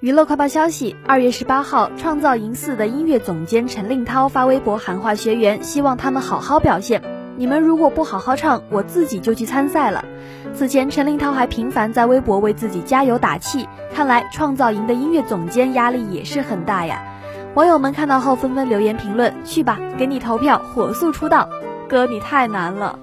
娱乐快报消息二月十八号创造营四的音乐总监陈令涛发微博喊话学员希望他们好好表现。你们如果不好好唱我自己就去参赛了。此前陈令涛还频繁在微博为自己加油打气看来创造营的音乐总监压力也是很大呀。网友们看到后纷纷留言评论去吧给你投票火速出道。哥你太难了。